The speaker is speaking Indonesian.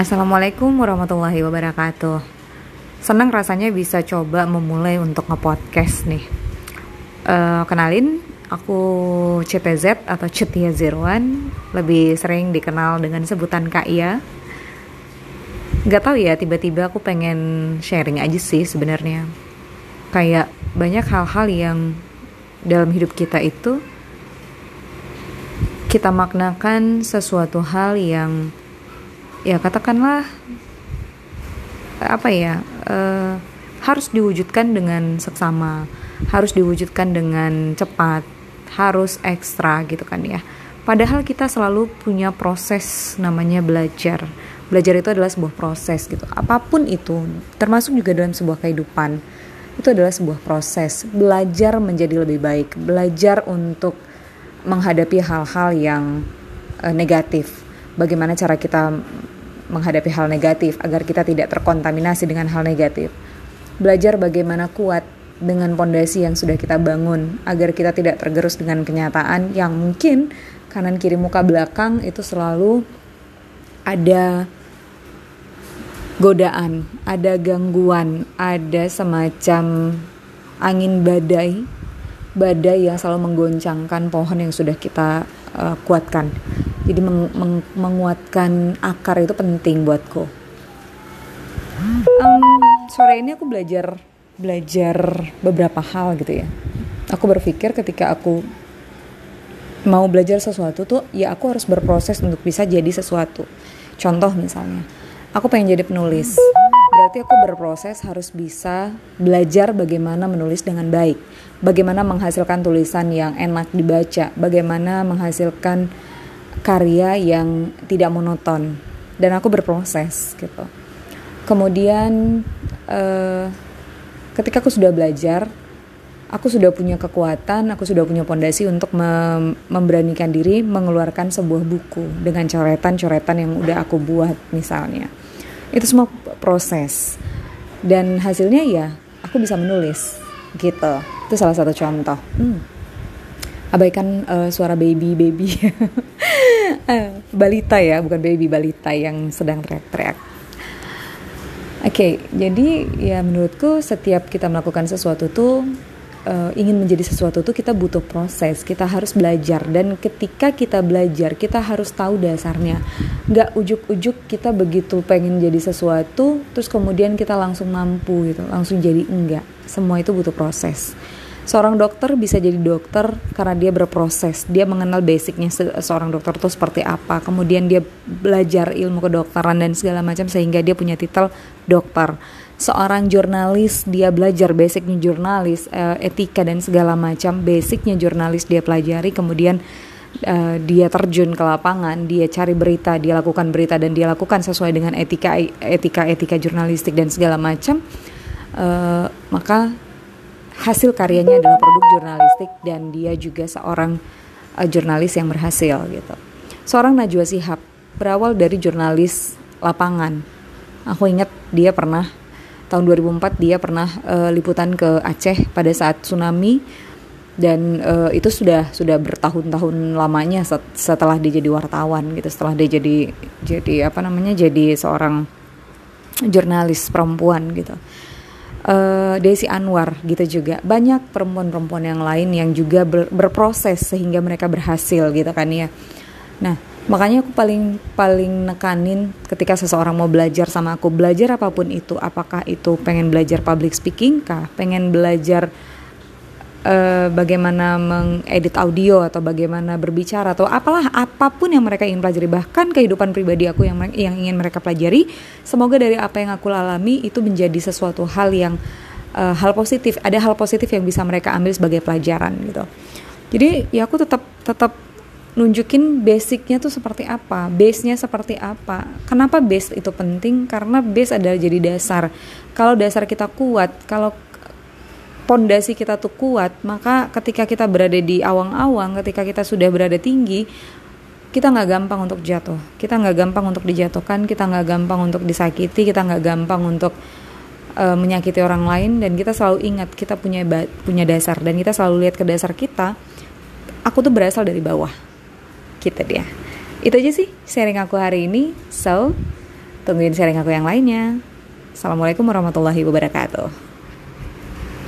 Assalamualaikum warahmatullahi wabarakatuh. Senang rasanya bisa coba memulai untuk nge-podcast nih. Uh, kenalin, aku CTZ atau Cetia Zerwan, lebih sering dikenal dengan sebutan Kak Ia. Gak tau ya, tiba-tiba aku pengen sharing aja sih sebenarnya. Kayak banyak hal-hal yang dalam hidup kita itu kita maknakan sesuatu hal yang ya katakanlah apa ya uh, harus diwujudkan dengan seksama harus diwujudkan dengan cepat harus ekstra gitu kan ya. Padahal kita selalu punya proses namanya belajar. Belajar itu adalah sebuah proses gitu. Apa pun itu termasuk juga dalam sebuah kehidupan itu adalah sebuah proses. Belajar menjadi lebih baik. Belajar untuk menghadapi hal-hal yang uh, negatif. Bagaimana cara kita menghadapi hal negatif agar kita tidak terkontaminasi dengan hal negatif. Belajar bagaimana kuat dengan pondasi yang sudah kita bangun agar kita tidak tergerus dengan kenyataan yang mungkin kanan kiri muka belakang itu selalu ada godaan, ada gangguan, ada semacam angin badai, badai yang selalu menggoncangkan pohon yang sudah kita uh, kuatkan jadi meng meng menguatkan akar itu penting buatku. Um, sore ini aku belajar belajar beberapa hal gitu ya. Aku berpikir ketika aku mau belajar sesuatu tuh ya aku harus berproses untuk bisa jadi sesuatu. Contoh misalnya aku pengen jadi penulis. Berarti aku berproses harus bisa belajar bagaimana menulis dengan baik. Bagaimana menghasilkan tulisan yang enak dibaca. Bagaimana menghasilkan karya yang tidak monoton dan aku berproses gitu. Kemudian uh, ketika aku sudah belajar aku sudah punya kekuatan aku sudah punya pondasi untuk mem memberanikan diri mengeluarkan sebuah buku dengan coretan-coretan yang udah aku buat misalnya. Itu semua proses. Dan hasilnya ya aku bisa menulis gitu. Itu salah satu contoh. Hmm. abaikan uh, suara baby baby balita ya, bukan baby balita yang sedang teriak-teriak. Oke, okay, jadi ya menurutku setiap kita melakukan sesuatu tuh uh, ingin menjadi sesuatu tuh kita butuh proses, kita harus belajar dan ketika kita belajar kita harus tahu dasarnya. Gak ujuk-ujuk kita begitu pengen jadi sesuatu terus kemudian kita langsung mampu gitu, langsung jadi enggak. Semua itu butuh proses. Seorang dokter bisa jadi dokter karena dia berproses, dia mengenal basicnya se seorang dokter itu seperti apa, kemudian dia belajar ilmu kedokteran dan segala macam sehingga dia punya titel dokter. Seorang jurnalis dia belajar basicnya jurnalis, uh, etika dan segala macam basicnya jurnalis dia pelajari, kemudian uh, dia terjun ke lapangan, dia cari berita, dia lakukan berita dan dia lakukan sesuai dengan etika etika etika jurnalistik dan segala macam. Uh, maka hasil karyanya adalah produk jurnalistik dan dia juga seorang uh, jurnalis yang berhasil gitu. Seorang Najwa Sihab berawal dari jurnalis lapangan. Aku ingat dia pernah tahun 2004 dia pernah uh, liputan ke Aceh pada saat tsunami dan uh, itu sudah sudah bertahun-tahun lamanya setelah dia jadi wartawan gitu setelah dia jadi jadi apa namanya jadi seorang jurnalis perempuan gitu uh, Desi Anwar gitu juga. Banyak perempuan-perempuan yang lain yang juga ber, berproses sehingga mereka berhasil gitu kan ya. Nah makanya aku paling paling nekanin ketika seseorang mau belajar sama aku belajar apa pun itu apakah itu pengen belajar public speaking kah pengen belajar uh, bagaimana mengedit audio atau bagaimana berbicara atau apalah apa pun yang mereka ingin pelajari bahkan kehidupan pribadi aku yang yang ingin mereka pelajari semoga dari apa yang aku alami itu menjadi sesuatu hal yang uh, hal positif ada hal positif yang bisa mereka ambil sebagai pelajaran gitu jadi ya aku tetap tetap nunjukin basicnya tuh seperti apa, base-nya seperti apa. Kenapa base itu penting? Karena base adalah jadi dasar. Kalau dasar kita kuat, kalau pondasi kita tuh kuat, maka ketika kita berada di awang-awang, ketika kita sudah berada tinggi, kita nggak gampang untuk jatuh, kita nggak gampang untuk dijatuhkan, kita nggak gampang untuk disakiti, kita nggak gampang untuk uh, menyakiti orang lain, dan kita selalu ingat kita punya punya dasar dan kita selalu lihat ke dasar kita. Aku tuh berasal dari bawah, kita dia. Itu aja sih sharing aku hari ini. So, Tungguin sharing aku yang lainnya. Assalamualaikum warahmatullahi wabarakatuh.